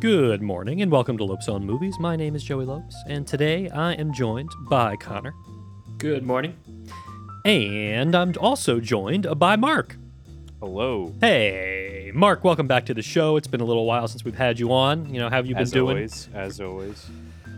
Good morning and welcome to Lopes on Movies. My name is Joey Lopes, and today I am joined by Connor, Good morning. and I'm also joined by Mark. Hello. Hey, Mark, welcome back to the show. It's been a little while since we've had you on. You know, how have you been doing? as doing? always, as always.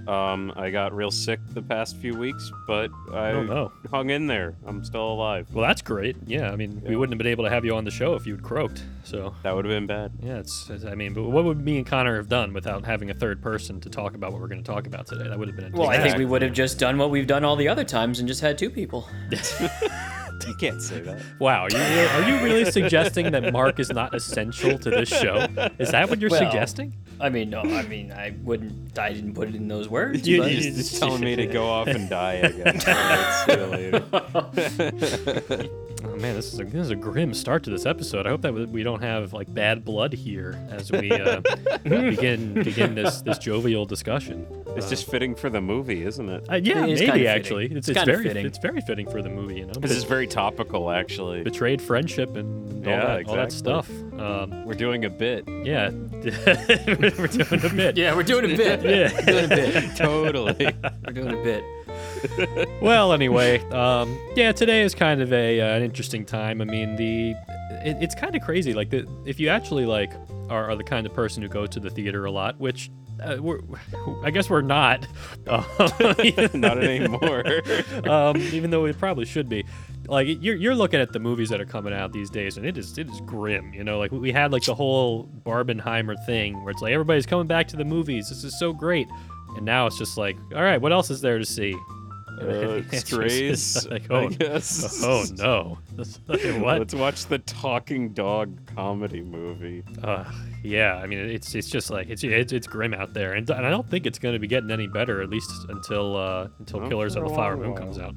Um, I got real sick the past few weeks, but I Oh no. hung in there. I'm still alive. Well, that's great. Yeah, I mean, we Yeah. wouldn't have been able to have you on the show if you'd croaked. So, That would have been bad. yeah, it's, it's- I mean, but what would me and Connor have done without having a third person to talk about what we're going to talk about today? That would have been a Well, I think disaster. we would have just done what we've done all the other times and just had two people. You can't say that. Wow, are you, are you really suggesting that Mark is not essential to this show? Is that what you're Well, suggesting? I mean, no, I mean, I wouldn't, I didn't put it in those words. You- but- you- Just, just telling me to go off and die again. All right, see you later. Man, this is a this is a grim start to this episode. I hope that we don't have like bad blood here as we uh, begin begin this this jovial discussion. It's just fitting for the movie, isn't it? Uh, yeah, It is maybe kinda actually. fitting. It's, It's it's kinda very fitting. it's very fitting for the movie, you know. This is very topical, actually. betrayed friendship and all, Yeah, that, all that stuff. Um, We're doing a bit. yeah, we're doing a bit. yeah, we're doing a bit. Yeah. We're doing a bit. totally. We're doing a bit. well, anyway, um, yeah, today is kind of a uh, an interesting time. I mean, the it, it's kind of crazy. Like, the, if you actually like are, are the kind of person who goes to the theater a lot, which uh, we're, I guess we're not, um, Not anymore. um, even though we probably should be. Like you're, you're looking at the movies that are coming out these days, and it is it is grim. You know, like we had like the whole Barbenheimer thing, where it's like everybody's coming back to the movies. This is so great, and now it's just like, all right, what else is there to see? Uh, strays, like, I oh, guess. oh no, what? Let's watch the talking dog comedy movie. Uh, yeah, I mean it's it's just like it's it's, it's grim out there, and, and I don't think it's going to be getting any better at least until uh, until Not Killers of the Flower Moon comes out.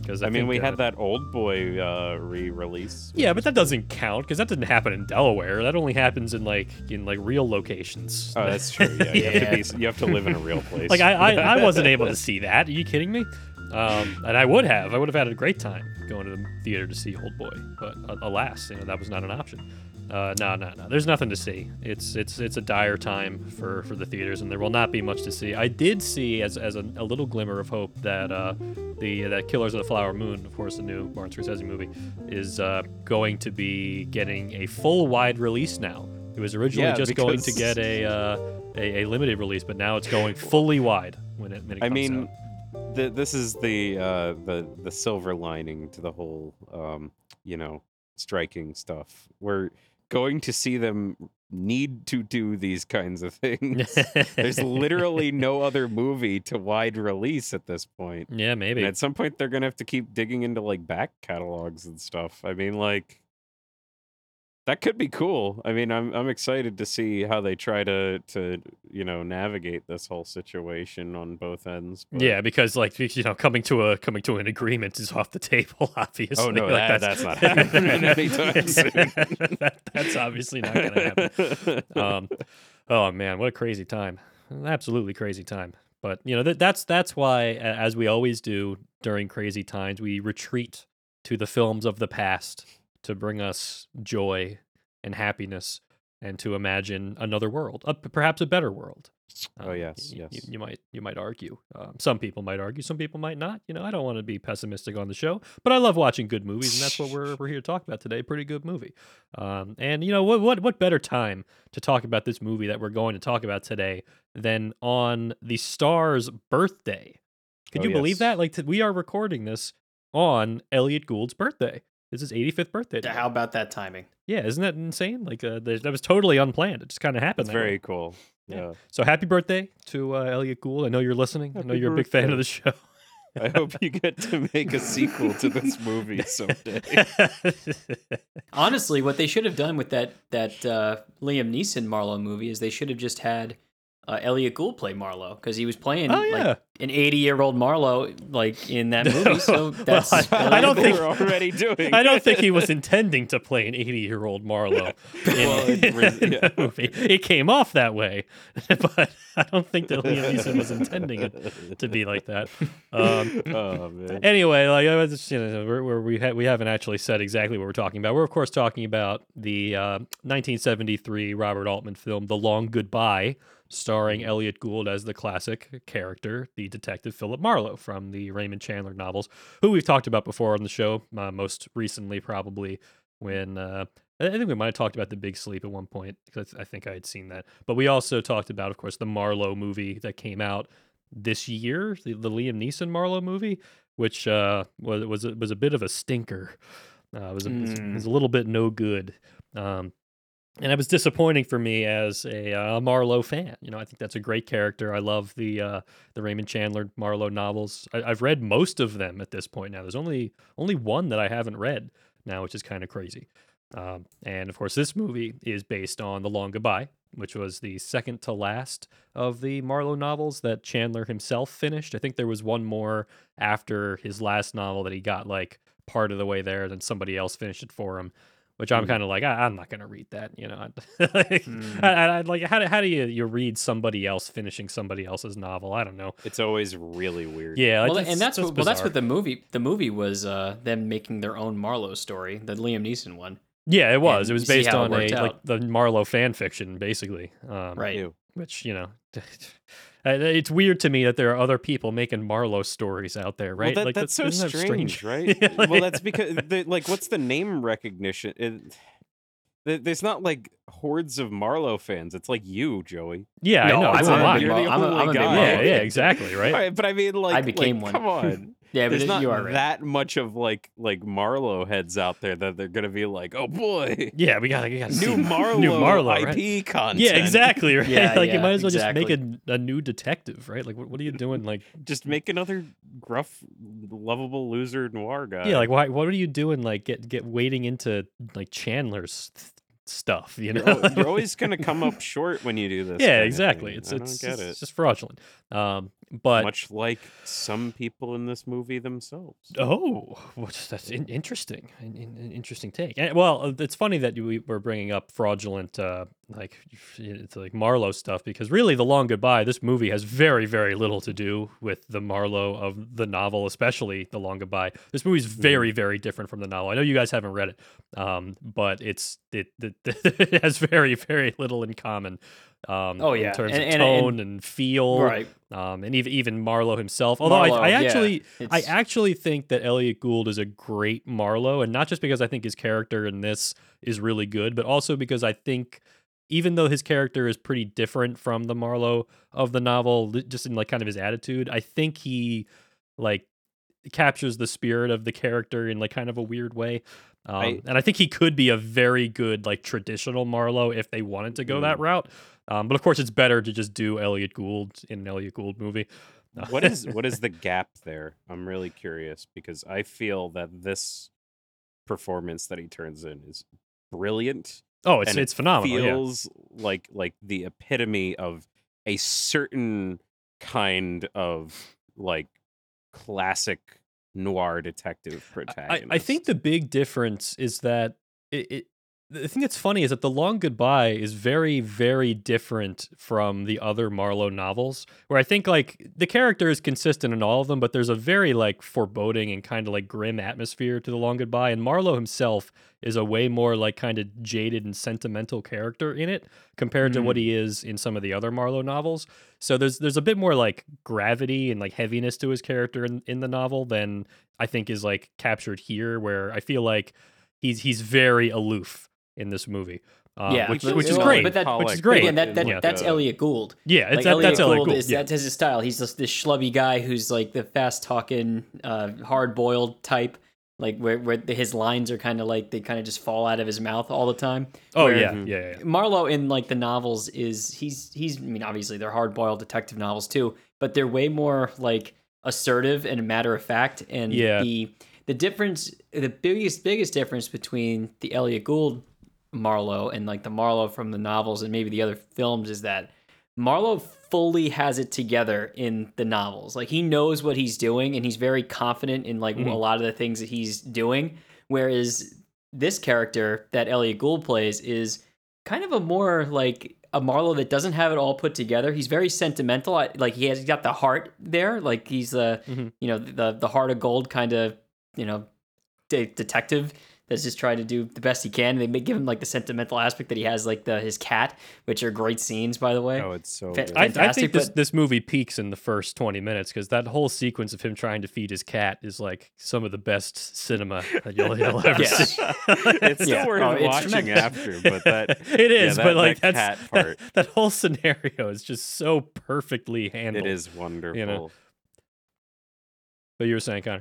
Because I, mean, we had that Oldboy uh, re-release. Yeah, but that doesn't count because that didn't happen in Delaware. That only happens in like in like real locations. Oh, that's true. Yeah, you, Have to be, you have to live in a real place. like I, I I wasn't able to see that. Are you kidding me? Um, and I would have. I would have had a great time going to the theater to see Oldboy, but uh, alas, you know that was not an option. Uh, no, no, no. There's nothing to see. It's it's it's a dire time for for the theaters, and there will not be much to see. I did see as as a, a little glimmer of hope that uh, the that Killers of the Flower Moon, of course, the new Martin Scorsese movie, is uh, going to be getting a full wide release now. It was originally Yeah, just going to get a, uh, a a limited release, but now it's going fully wide when it when it I mean, out. Th- this is the uh, the the silver lining to the whole, um, you know, striking stuff. We're going to see them need to do these kinds of things. There's literally no other movie to wide release at this point. yeah, maybe. And at some point, they're gonna have to keep digging into like back catalogs and stuff. I mean, like that could be cool. I mean, I'm I'm excited to see how they try to to you know navigate this whole situation on both ends. but- Yeah, because like you know, coming to a coming to an agreement is off the table. Obviously. Oh, no, Like, that- that's not happening anytime soon. That- that's obviously not going to happen. Um, oh man, what a crazy time! An absolutely crazy time. But you know that that's that's why, as we always do during crazy times, we retreat to the films of the past to bring us joy and happiness, and to imagine another world, a, perhaps a better world. Oh, Um, yes, yes. You, might you might argue. Um, some people might argue. Some people might not. You know, I don't want to be pessimistic on the show, but I love watching good movies, and that's what we're we're here to talk about today. Pretty good movie. Um, and you know what what what better time to talk about this movie that we're going to talk about today than on the star's birthday? Could Oh, you believe that? Like t- we are recording this on Elliot Gould's birthday. This is 85th birthday. today. How about that timing? Yeah, isn't that insane? Like uh, there's- that was totally unplanned. It just kind of happened. That's that way. very cool. Yeah. Yeah. So happy birthday to uh, Elliot Gould. I know you're listening. I know you're a big fan of the show. I hope you get to make a sequel to this movie someday. Honestly, what they should have done with that that uh, Liam Neeson Marlowe movie is they should have just had uh, Elliot Gould play Marlowe because he was playing Oh, yeah. like an 80 year old Marlowe like in that movie. So Well, that's I- I don't think- we're already doing. I don't think he was intending to play an 80 year old Marlowe in, Well, it was- in yeah. the movie. It came off that way, but I don't think that Liam Neeson was intending it to be like that. Um, oh man. anyway, like I was just, you know, we're, we're, we ha- we haven't actually said exactly what we're talking about. We're of course talking about the uh, 1973 Robert Altman film, The Long Goodbye, starring Elliot Gould as the classic character, the detective Philip Marlowe from the Raymond Chandler novels, who we've talked about before on the show. Uh, most recently, probably when. Uh, I think we might have talked about the Big Sleep at one point because I think I had seen that. But we also talked about, of course, the Marlowe movie that came out this year, the, the Liam Neeson Marlowe movie, which uh, was was a, was a bit of a stinker. Uh, it was a, Mm. was a little bit no good, um, and it was disappointing for me as a uh, Marlowe fan. You know, I think that's a great character. I love the uh, the Raymond Chandler Marlowe novels. I, I've read most of them at this point now. There's only only one that I haven't read now, which is kind of crazy. Um, and of course, this movie is based on The Long Goodbye, which was the second to last of the Marlowe novels that Chandler himself finished. I think there was one more after his last novel that he got like part of the way there, then somebody else finished it for him. Which I'm Hmm. kind of like, I, I'm not gonna read that, you know. like, Hmm. I, I, like, how do, how do you you read somebody else finishing somebody else's novel? I don't know. It's always really weird. Yeah, Well, that's- and that's, what, well, that's what the movie the movie was uh, them making their own Marlowe story, the Liam Neeson one. Yeah, it was. and It was based on a worked like the Marlowe fan fiction, basically. Um, Right. Ew. Which you know, Uh, it's weird to me that there are other people making Marlowe stories out there, right? Well, that, like that's so isn't that strange, right? Yeah, well, that's because the, like, what's the name recognition? It, there's not like hordes of Marlowe fans. It's like you, Joey. yeah, No, I know. I'm it's a a lot. You're the I'm a- only I'm a guy. Yeah, yeah, exactly, right. All right, but I mean, like, I became like, one. Come on. Yeah, but There's not you are right. that much of like like Marlowe heads out there that they're gonna be like, oh boy, Yeah, we gotta, we gotta new Marlowe, new Marlowe, IP right? content. Yeah, exactly. Right. Yeah, like you might as well exactly. just make a, a new detective, right? Like, what, what are you doing? Like, Just make another gruff, lovable loser noir guy. yeah, like why? What are you doing? Like, get get wading into like Chandler's th- stuff, you know? you're, you're always gonna come up short when you do this. yeah, kind exactly. thing. It's it's, don't it's just fraudulent. Um, but Much like some people in this movie themselves. Oh, what's that's in, interesting. An, an- an interesting take. And, well, uh, it's funny that we were bringing up fraudulent, uh, like it's like Marlowe stuff because really, the Long Goodbye. This movie has very, very little to do with the Marlowe of the novel, especially the Long Goodbye. This movie is very, very different from the novel. I know you guys haven't read it, um, but it's it, it, it has very, very little in common. Um, Oh, yeah. in terms And- of and- and- tone and, feel, Right. um, and even even Marlowe himself. Although Marlowe, I, I yeah. actually I actually think that Elliot Gould is a great Marlowe, and not just because I think his character in this is really good, but also because I think even though his character is pretty different from the Marlowe of the novel, just in like kind of his attitude, I think he like captures the spirit of the character in like kind of a weird way. Um, I- and I think he could be a very good like traditional Marlowe if they wanted to go that route. Um, but of course, it's better to just do Elliot Gould in an Elliot Gould movie. what is what is the gap there? I'm really curious because I feel that this performance that he turns in is brilliant. Oh, it's and it it's phenomenal. yeah. Feels like like the epitome of a certain kind of like classic noir detective I, protagonist. I think the big difference is that it, it the thing that's funny is that the long goodbye is very very different from the other marlowe novels where i think like the character is consistent in all of them but there's a very like foreboding and kind of like grim atmosphere to the long goodbye and marlowe himself is a way more like kind of jaded and sentimental character in it compared to what mm. he is in some of the other marlowe novels. So there's there's a bit more like gravity and like heaviness to his character in, in the novel than I think is like captured here, where I feel like he's he's very aloof in this movie. Um, Yeah, which, which is well, great. but that- which is great. Again, that, that in, that's Elliot Gould. yeah, it's Like that, Elliot that's Elliot Gould, Gould. is yeah. that's his style. He's just this schlubby guy who's like the fast talking, uh, hard boiled type. Like where where his lines are kind of like they kind of just fall out of his mouth all the time. oh where- yeah, yeah, yeah, yeah. Marlowe in like the novels is he's he's I mean obviously they're hard boiled detective novels too, but they're way more like assertive and matter of fact. And Yeah. the the difference, the biggest biggest difference between the Elliot Gould Marlowe and like the Marlowe from the novels and maybe the other films is that Marlowe fully has it together in the novels. Like he knows what he's doing and he's very confident in like Mhm. a lot of the things that he's doing. Whereas this character that Elliot Gould plays is kind of a more like a Marlowe that doesn't have it all put together. He's very sentimental. Like he has got the heart there. Like he's the Mhm. you know the the heart of gold kind of you know de- detective that's just trying to do the best he can. They give him like the sentimental aspect that he has like the his cat, which are great scenes by the way. Oh, it's so. Fa- good. I, I Fantastic, think this, this movie peaks in the first 20 minutes because that whole sequence of him trying to feed his cat is like some of the best cinema that you'll, you'll ever Yeah. see. it's still Yeah. worth Oh, watching after, but that it is, that- but like that that's cat part. that whole scenario is just so perfectly handled. it is wonderful. You know? But you were saying, Connor.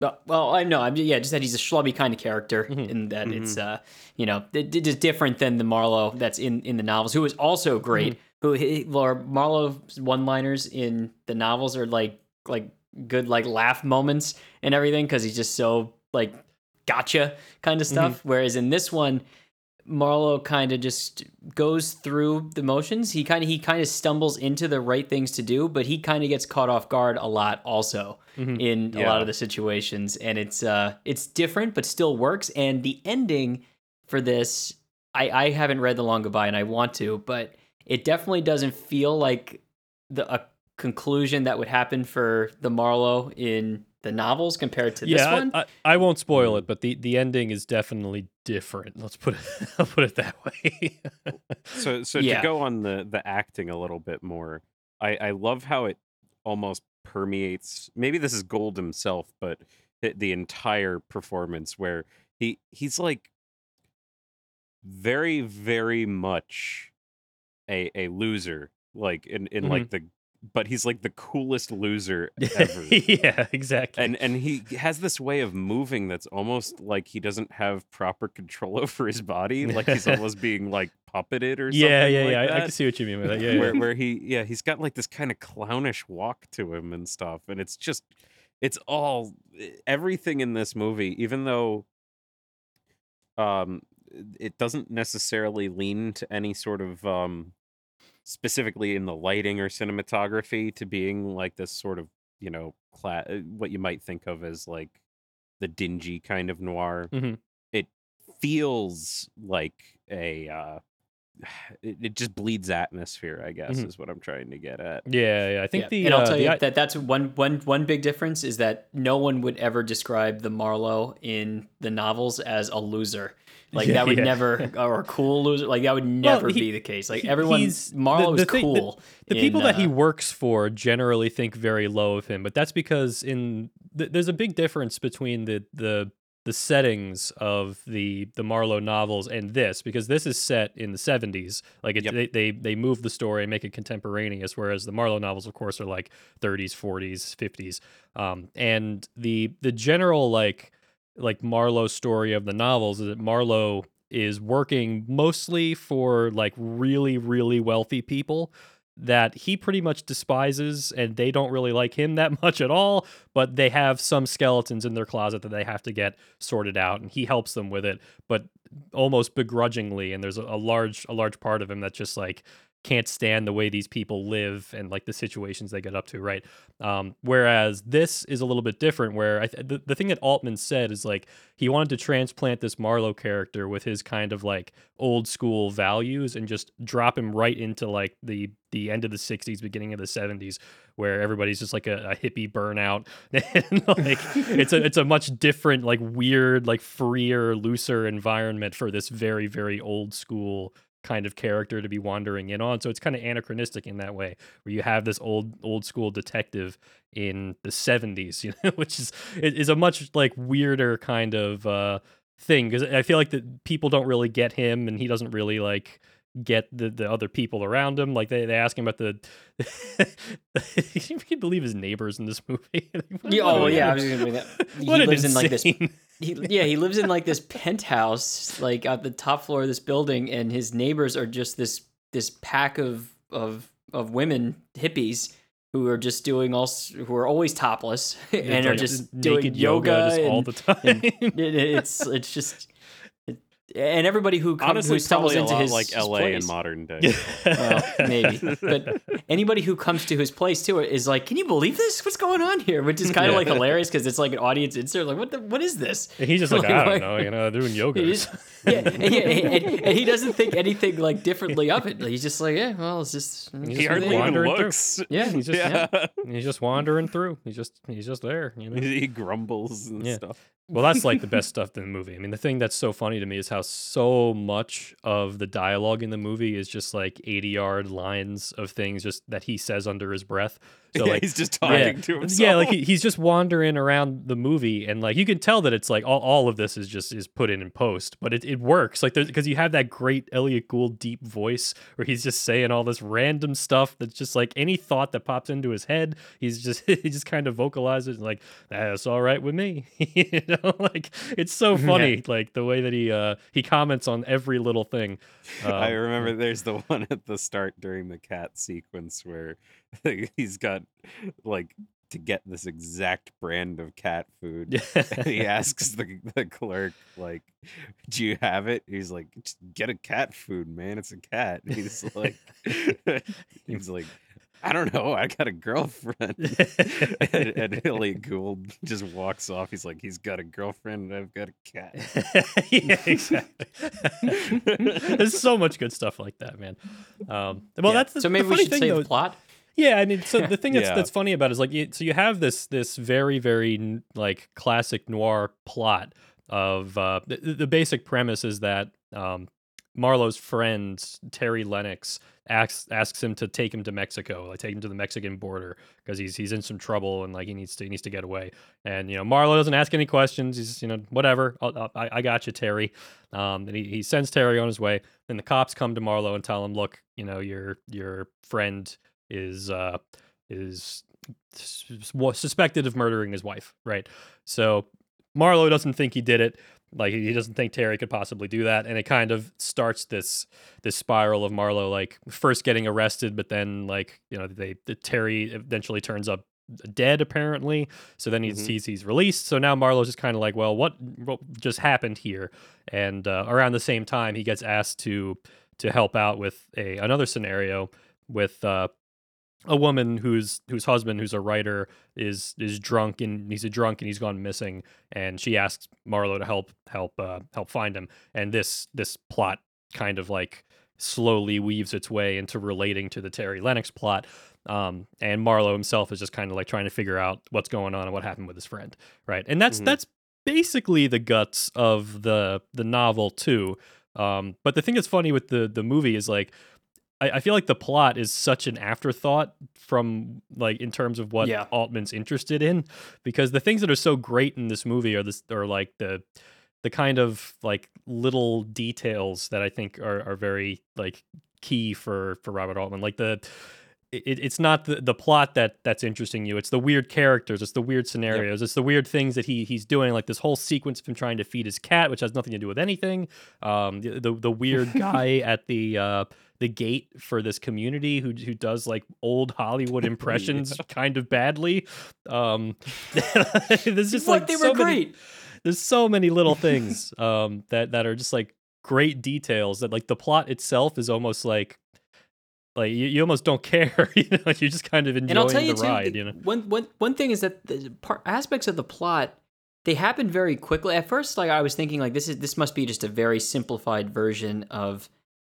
Well, I know. I'm yeah, just that he's a schlubby kind of character, Mhm. in that it's uh, you know, it, it is different than the Marlowe that's in in the novels, who is also great. Who he, Marlowe's one-liners in the novels are like like good like laugh moments and everything because he's just so like gotcha kind of stuff. Whereas in this one, Marlowe kind of just goes through the motions. He kind of he kind of stumbles into the right things to do, but he kind of gets caught off guard a lot also Mhm. in a lot of the situations and it's uh it's different but still works and the ending for this I I haven't read The Long Goodbye and I want to, but it definitely doesn't feel like the a conclusion that would happen for the Marlowe in the novels compared to this one. I, I, I won't spoil it, but the, the ending is definitely different. Let's put it I'll put it that way. So, so Yeah. to go on the the acting a little bit more, I I love how it almost permeates. Maybe this is Gould himself, but the, the entire performance where he he's like very very much a a loser, like in in Mhm. like the, but he's like the coolest loser ever. yeah, exactly. and and he has this way of moving that's almost like he doesn't have proper control over his body like he's almost being like puppeted or something yeah, yeah, like yeah. I, I can see what you mean by that. Yeah, where yeah. where he yeah he's got like this kind of clownish walk to him and stuff and it's just it's all everything in this movie even though um it doesn't necessarily lean to any sort of um specifically in the lighting or cinematography to being like this sort of you know cla- uh, what you might think of as like the dingy kind of noir Mhm. it feels like a uh it, it just bleeds atmosphere i guess Mhm. is what i'm trying to get at Yeah, yeah. I think Yeah, the and I'll uh, tell you i- that that's one one one big difference is that no one would ever describe the Marlowe in the novels as a loser. Like Yeah, that would yeah. never or a cool loser. Like that would never he- be the case. Like he- everyone, he's- Marlowe the- is the the- cool. the in, people that he uh, works for generally think very low of him, but that's because in th- there's a big difference between the the the settings of the the Marlowe novels and this because this is set in the 70s. Like it, Yep. they, they they move the story and make it contemporaneous, whereas the Marlowe novels, of course, are like 30s, 40s, 50s. Um, and the the general like like Marlowe story of the novels is that Marlowe is working mostly for like really really wealthy people that he pretty much despises and they don't really like him that much at all but they have some skeletons in their closet that they have to get sorted out and he helps them with it but almost begrudgingly and there's a, a large a large part of him that's just like can't stand the way these people live and like the situations they get up to right? Um, whereas this is a little bit different where th- the, the thing that altman said is like he wanted to transplant this marlowe character with his kind of like old school values and just drop him right into like the the end of the 60s beginning of the 70s where everybody's just like a, a hippie burnout. And like it's a it's a much different like weird like freer looser environment for this very very old school kind of character to be wandering in on so it's kind of anachronistic in that way where you have this old old school detective in the 70s you know which is is a much like weirder kind of uh thing because i feel like that people don't really get him and he doesn't really like get the, the other people around him like they, they ask him about the you can believe his neighbors in this movie Yeah, oh yeah, I was gonna that. He lives in like this. He, yeah, he lives in like this penthouse, like at the top floor of this building, and his neighbors are just this this pack of of of women hippies who are just doing all who are always topless and are like just doing naked yoga, yoga, just all the time. and it, it's it's just and everybody who comes Honestly, who stumbles into lot his like his LA in modern day. well, maybe. But anybody who comes to his place too is like, "Can you believe this? What's going on here?" Which is kind of Yeah. like hilarious because it's like an audience insert. Like, what the, what is this? And he's just like, Like, I don't like- know, you know, doing yoga. He just, yeah, and, yeah, and, and he doesn't think anything like differently of it. He's just like, yeah, well, it's just. it's He he hardly even wandering through. Yeah, he's just Yeah. he's just wandering through. He's just he's just there. You know. he grumbles and Yeah. stuff. Well, that's like the best stuff in the movie. I mean, the thing that's so funny to me is how so much of the dialogue in the movie is just like 80 yard lines of things just that he says under his breath. So yeah, like he's just talking to himself. yeah, like he, he's just wandering around the movie, and like you can tell that it's like all, all of this is just is put in in post, but it, it works like because you have that great Elliot Gould deep voice where he's just saying all this random stuff that's just like any thought that pops into his head, he's just he just kind of vocalizes like that's all right with me, you know, like it's so funny like the way that he uh he comments on every little thing. I Um, remember there's the one at the start during the cat sequence where he's got like to get this exact brand of cat food. he asks the, the clerk like do you have it he's like get a cat food man it's a cat he's like he's like i don't know i got a girlfriend and, and Elliot Gould just walks off he's like he's got a girlfriend and i've got a cat yeah, exactly. There's so much good stuff like that, man. Um, well, Yeah. that's the, so maybe the we funny should thing, say though. the plot. Yeah, I mean, so the thing that's Yeah. that's funny about it is like, you, so you have this this very very like classic noir plot of uh, the, the basic premise is that um, Marlowe's friend Terry Lennox asks asks him to take him to Mexico, like take him to the Mexican border because he's he's in some trouble and like he needs to he needs to get away. And you know, Marlowe doesn't ask any questions. He's you know whatever. I'll, I I got you, Terry. Um, and he, he sends Terry on his way. Then the cops come to Marlowe and tell him, look, you know, your your friend is uh is suspected of murdering his wife, right? So Marlowe doesn't think he did it. Like he doesn't think Terry could possibly do that, and it kind of starts this this spiral of Marlowe like first getting arrested, but then like you know they the Terry eventually turns up dead apparently. So then he's Mhm. he's he's released. So now Marlowe's just kind of like, well, what what just happened here? And uh, around the same time, he gets asked to to help out with a another scenario with uh, a woman whose whose husband, who's a writer, is is drunk and he's a drunk and he's gone missing, and she asks Marlowe to help help uh, help find him. And this this plot kind of like slowly weaves its way into relating to the Terry Lennox plot. Um, and Marlowe himself is just kind of like trying to figure out what's going on and what happened with his friend, right? And that's Mhm. that's basically the guts of the the novel too. Um, but the thing that's funny with the the movie is like I, I feel like the plot is such an afterthought from like in terms of what Yeah. Altman's interested in, because the things that are so great in this movie are this are like the the kind of like little details that I think are are very like key for for Robert Altman. Like the it, it's not the, the plot that that's interesting you. It's the weird characters. It's the weird scenarios. It's the weird things that he he's doing. Like this whole sequence of him trying to feed his cat, which has nothing to do with anything. Um, the the, the weird guy at the uh, the gate for this community who who does like old Hollywood impressions kind of badly. Um, there's just like they so were many- great. there's so many little things um that that are just like great details that like the plot itself is almost like like you, you almost don't care you know you're just kind of and I'll tell you the too, ride the- you know one one one thing is that the part, aspects of the plot they happen very quickly. At first, like I was thinking, like this is this must be just a very simplified version of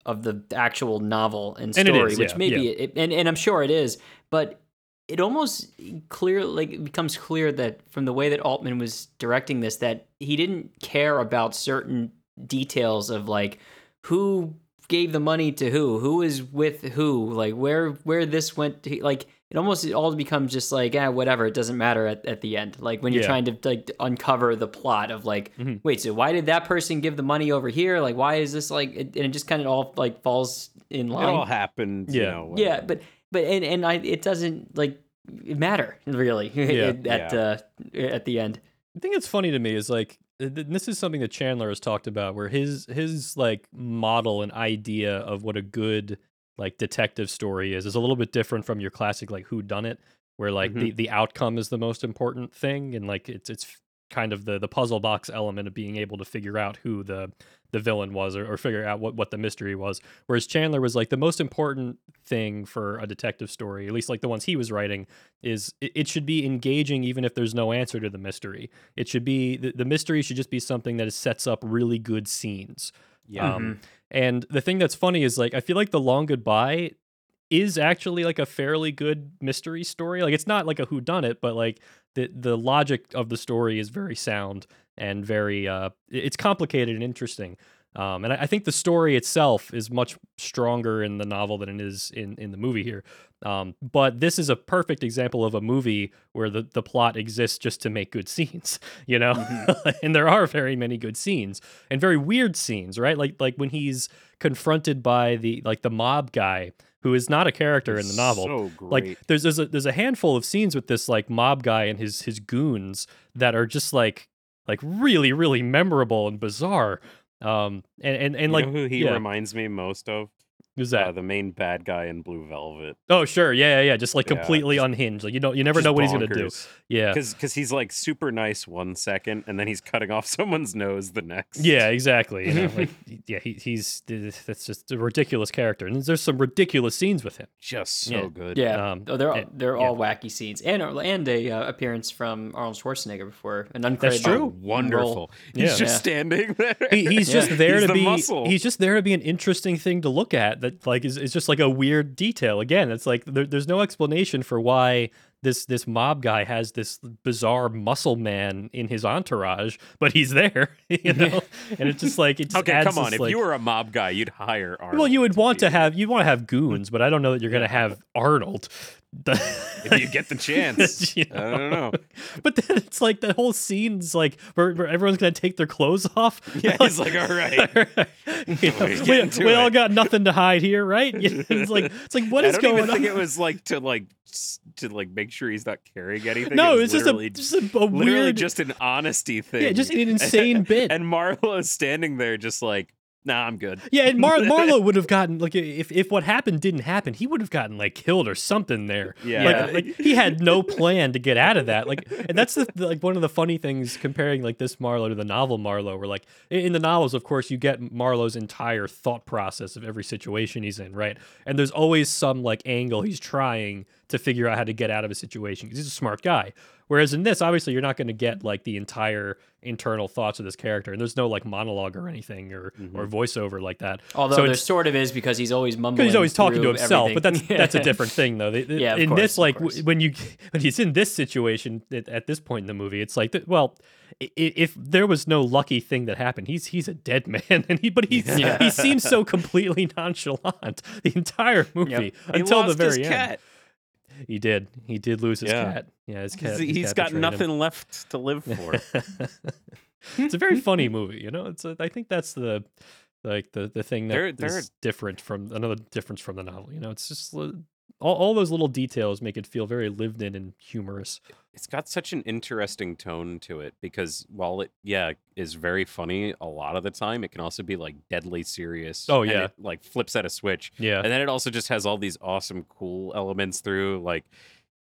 of the actual novel and And story, is, which yeah, maybe yeah. it, and and I'm sure it is, but it almost clear like it becomes clear that from the way that Altman was directing this that he didn't care about certain details of like who gave the money to who, who is with who, like where where this went to, like it almost it all becomes just like ah whatever it doesn't matter at, at the end like when you're Yeah. trying to like uncover the plot of like Mhm. wait so why did that person give the money over here like why is this like it, and it just kind of all like falls in line. It all happened. You Yeah. know, yeah but but and and I it doesn't like matter really Yeah. at Yeah. uh at the end the thing that's funny to me is like th- th- this is something that Chandler has talked about where his his like model and idea of what a good like detective story is is a little bit different from your classic like who done it where like the, mm-hmm. the outcome is the most important thing and like it's it's kind of the the puzzle box element of being able to figure out who the the villain was or, or figure out what, what the mystery was. Whereas Chandler was like the most important thing for a detective story, at least like the ones he was writing, is it, it should be engaging even if there's no answer to the mystery. It should be the, the mystery should just be something that sets up really good scenes. Yeah. Um, and the thing that's funny is like I feel like the long goodbye is actually like a fairly good mystery story. Like it's not like a who done it, but like the the logic of the story is very sound and very uh it's complicated and interesting. Um, and I, I think the story itself is much stronger in the novel than it is in, in the movie here. Um, but this is a perfect example of a movie where the, the plot exists just to make good scenes, you know? and there are very many good scenes and very weird scenes, right? Like like when he's confronted by the like the mob guy who is not a character in the novel. So great. Like there's there's a there's a handful of scenes with this like mob guy and his his goons that are just like like really really memorable and bizarre. Um and and, and You like who he yeah. reminds me most of? Who's that? Uh, the main bad guy in Blue Velvet. oh sure, yeah, yeah, yeah. Just like Yeah, completely just- unhinged. Like you don't you never know what he's gonna do. Yeah. Because he's like super nice one second, and then he's cutting off someone's nose the next. Yeah, exactly. You know, like yeah, he, he's that's just a ridiculous character, and there's some ridiculous scenes with him. just so Yeah. good. Yeah, Um, oh, they're all, they're yeah. all wacky scenes, and and a uh, appearance from Arnold Schwarzenegger before an uncredited. That's true. Oh, wonderful. role. He's Yeah. just Yeah. standing there. He, he's just there He's to the be. muscle. He's just there to be an interesting thing to look at. That like is, is just like a weird detail. Again, it's like there, there's no explanation for why this this mob guy has this bizarre muscle man in his entourage, but he's there, you know. and it's just like it just okay, come on. this, If like- you were a mob guy, you'd hire Arnold. well, you would want to have you want to have goons, but I don't know that you're going to have Arnold. If you get the chance. You I don't know. But then it's like the whole scene's like where, where everyone's gonna take their clothes off. Yeah, he's like, all right. You know, we we all got nothing to hide here, right? Know, It's like it's like what I is don't going even on? think it was like to like to like make sure he's not carrying anything. no, it it's just a just a, a literally weird. just an honesty thing. Yeah, just an insane bit. And Marlowe's standing there just like, nah, I'm good. yeah, and Mar- Marlowe would have gotten like if if what happened didn't happen, he would have gotten like killed or something there. Yeah. like, like he had no plan to get out of that. Like, and that's the like one of the funny things comparing like this Marlowe to the novel Marlowe, where like in in the novels, of course, you get Marlowe's entire thought process of every situation he's in, right? And there's always some like angle he's trying to figure out how to get out of a situation because he's a smart guy. Whereas in this, obviously, you're not going to get like the entire internal thoughts of this character, and there's no like monologue or anything or or mm-hmm. voiceover like that. Although So there sort of is because he's always mumbling. he's always talking to himself. But that's that's a different thing, though. They- they- Yeah, in course, this, like w- when you when he's in this situation at, at this point in the movie, it's like, well, if there was no lucky thing that happened, he's he's a dead man, and he but he Yeah. he seems so completely nonchalant the entire movie Yep. Until the very end. cat. He did. He did lose his Yeah. cat. Yeah, his He's, cat. his he's cat got betrayed him. nothing left to live for. it's a very funny movie, you know. It's a, I think that's the like the the thing that There- is there- different from another difference from the novel. You know, it's just uh, all, all those little details make it feel very lived in and humorous. It's got such an interesting tone to it because while it yeah is very funny a lot of the time it can also be like deadly serious Oh, and yeah. it, like flips at a switch Yeah, and then it also just has all these awesome cool elements through like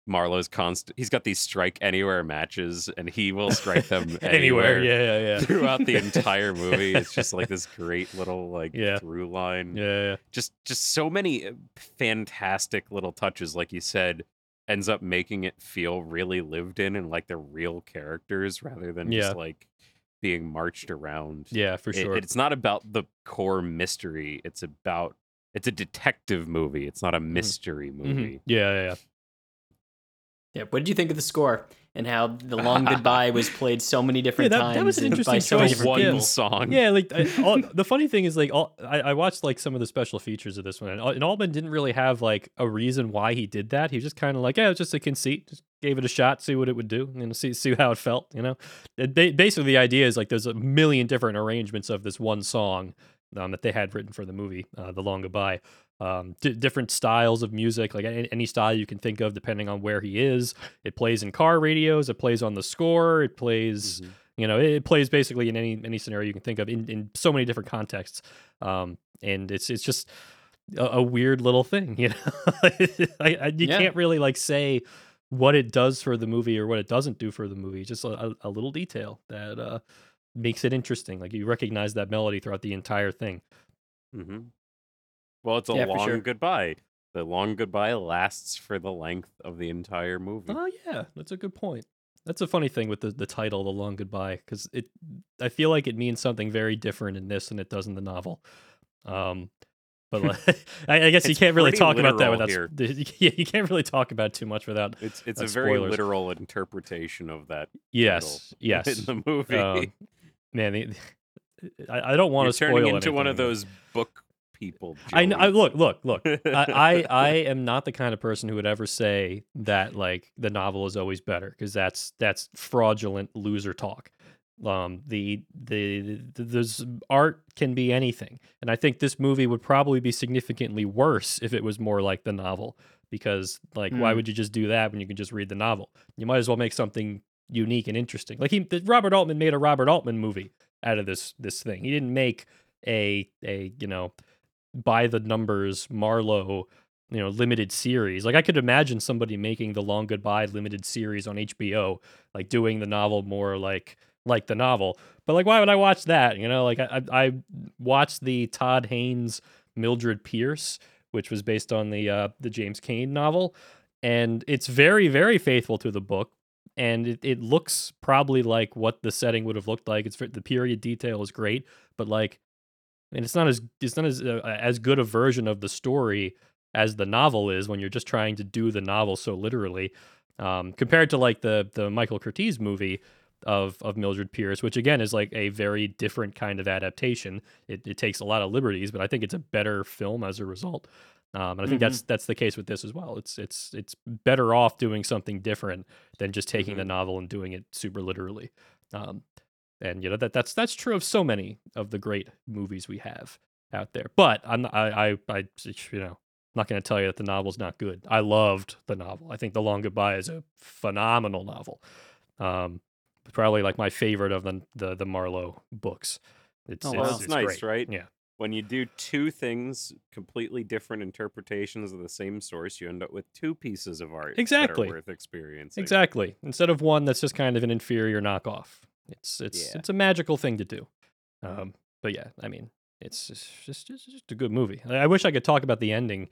marlowe's constant he's got these strike anywhere matches and he will strike them anywhere. anywhere, Yeah, yeah, yeah. throughout the entire movie it's just like this great little like Yeah. through line yeah, yeah. just just so many uh, fantastic little touches like you said ends up making it feel really lived in and like they're real characters rather than Yeah. just like being marched around Yeah, for It- sure. it's not about the core mystery it's about it's a detective movie it's not a mystery Mhm. movie Yeah, yeah, yeah. Yeah. What did you think of the score and how the long goodbye was played so many different that- that times? was an and by interesting so choice. different one people? song Yeah, like I, all, the funny thing is, like all I, I watched like some of the special features of this one, and, Al- and Altman didn't really have like a reason why he did that. He was just kind of like, yeah, it was just a conceit. Just gave it a shot, see what it would do, you know, see see how it felt. You know, it, ba- basically the idea is like there's a million different arrangements of this one song um, that they had written for the movie, uh, The Long Goodbye. Um, di different styles of music, like any, any style you can think of, depending on where he is. It plays in car radios. It plays on the score. It plays Mhm. you know, it, it plays basically in any any scenario you can think of in, in so many different contexts. Um, and it's it's just a, a weird little thing, you know. I, I, you Yeah. can't really like say what it does for the movie or what it doesn't do for the movie. Just a, a little detail that uh, makes it interesting. Like you recognize that melody throughout the entire thing. hmm Well, it's a Yeah, long sure. goodbye. The long goodbye lasts for the length of the entire movie. Oh yeah, that's a good point. That's a funny thing with the, the title, "The Long Goodbye," because it, I feel like it means something very different in this than it does in the novel. Um, but like, I, I guess you can't really talk about that without. s- Yeah, you can't really talk about too much without. It's it's That's a very spoilers. literal interpretation of that Yes, yes. in the movie. Um, man, the, I, I don't want You're to spoil turning into one of those book people. I, kn- I look, look, look. I, I I am not the kind of person who would ever say that like the novel is always better because that's that's fraudulent loser talk. Um, the, the the there's art can be anything, and I think this movie would probably be significantly worse if it was more like the novel. Because like, why Hmm. would you just do that when you can just read the novel? You might as well make something unique and interesting. Like he, the, Robert Altman made a Robert Altman movie out of this this thing. He didn't make a a you know by the numbers Marlowe, you know, limited series. Like I could imagine somebody making the Long Goodbye limited series on HBO, like doing the novel more like like the novel. But like, why would I watch that? You know, like I I, watched the Todd Haynes Mildred Pierce, which was based on the uh, the James Cain novel, and it's very very faithful to the book. And it, it looks probably like what the setting would have looked like. It's the period detail is great, but like and it's not as it's not as uh, as good a version of the story as the novel is when you're just trying to do the novel so literally um, compared to like the the Michael Curtiz movie of of Mildred Pierce which again is like a very different kind of adaptation. It, it takes a lot of liberties but I think it's a better film as a result. Um, and I think that's that's the case with this as well. It's it's it's better off doing something different than just taking the novel and doing it super literally. Um, and you know that that's that's true of so many of the great movies we have out there. But I'm not- I I, I you know I'm not going to tell you that the novel's not good. I loved the novel. I think The Long Goodbye is a phenomenal novel. Um, probably like my favorite of the the, the Marlowe books. It's, Oh, it's. Well, it's nice, great. right? Yeah. When you do two things, completely different interpretations of the same source, you end up with two pieces of art Exactly. that are worth experiencing. Exactly. Instead of one that's just kind of an inferior knockoff. It's it's Yeah. it's a magical thing to do. Um, but yeah, I mean, it's just just, just, just a good movie. I wish I could talk about the ending,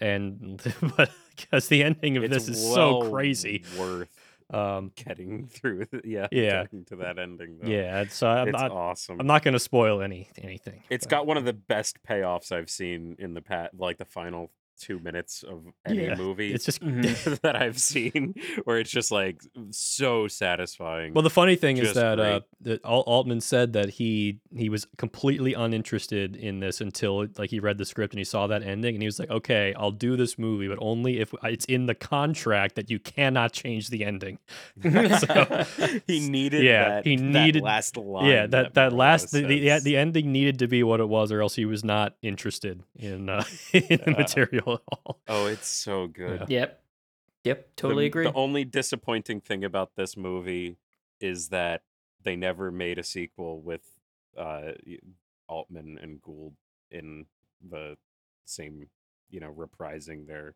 and but because the ending of It's this is so crazy. Worth Um, getting through. Yeah. Yeah. Getting to that ending. Though. yeah, so I'm It's not awesome. I'm not going to spoil any anything. It's but- got one of the best payoffs I've seen in the past, like the final two minutes of any Yeah, movie It's just that I've seen, where it's just like so satisfying. Well, the funny thing is Just that uh, that Altman said that he he was completely uninterested in this until like he read the script and he saw that ending and he was like, "Okay, I'll do this movie, but only if it's in the contract that you cannot change the ending." so, he needed yeah, that, he that needed- last line. yeah, that that Marlowe last the, the the ending needed to be what it was, or else he was not interested in uh, in the material at all. Oh, it's so good. Yeah. Yep. Yep. Totally the, agree. The only disappointing thing about this movie is that they never made a sequel with uh, Altman and Gould in the same, you know, reprising their.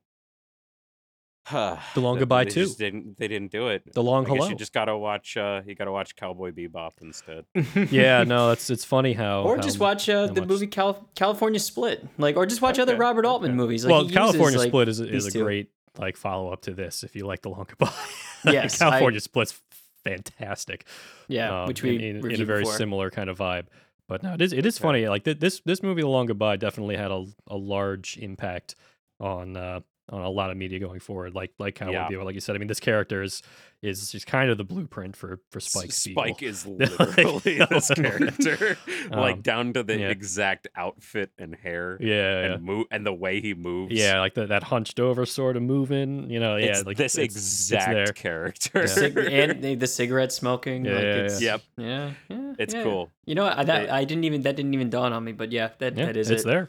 The Long Goodbye they too. just didn't they didn't do it? The Long I guess Hello. you just gotta watch. Uh, you gotta watch Cowboy Bebop instead. yeah, no, it's it's funny how or how- just watch uh, the much- movie Cal- California Split, like, or just watch other Robert Altman okay. movies. Like, well, he uses, California like- Split is a- is a two. great like follow up to this. If you like the Long Goodbye, Yes, I- California Split's fantastic. yeah, um, which we in, in, a very before. similar kind of vibe. But no, it is it is funny. Like th- this this movie, The Long Goodbye, definitely had a a large impact on uh, on a lot of media going forward. Like like Cowboy Yeah. Bebop, like you said. I mean, this character is is just kind of the blueprint for for Spike S- Spiegel. Spike is Like, literally this um, character, like um, down to the yeah. exact outfit and hair, Yeah, yeah. and move and the way he moves. Yeah, like the, that hunched over sort of moving, you know. Yeah, it's like this it's- it's exact there. character. Yeah. Cig- and the, the cigarette smoking. Yeah, like yeah, it's, Yep. Yeah, yeah, It's yeah. cool. You know, what, I, that, I didn't even that didn't even dawn on me, but yeah, that Yeah, that is it's it. there.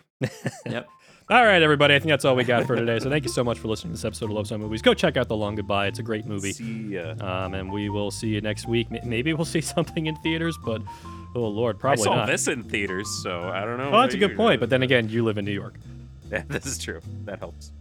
Yep. All right, everybody. I think that's all we got for today. So thank you so much for listening to this episode of Lopes on Movies. Go check out The Long Goodbye. It's a great movie. See ya. Um, and we will see you next week. Maybe we'll see something in theaters, but oh lord, probably I saw not. this in theaters, so I don't know. Oh, that's a good point. But then again, you live in New York. Yeah, this is true. That helps.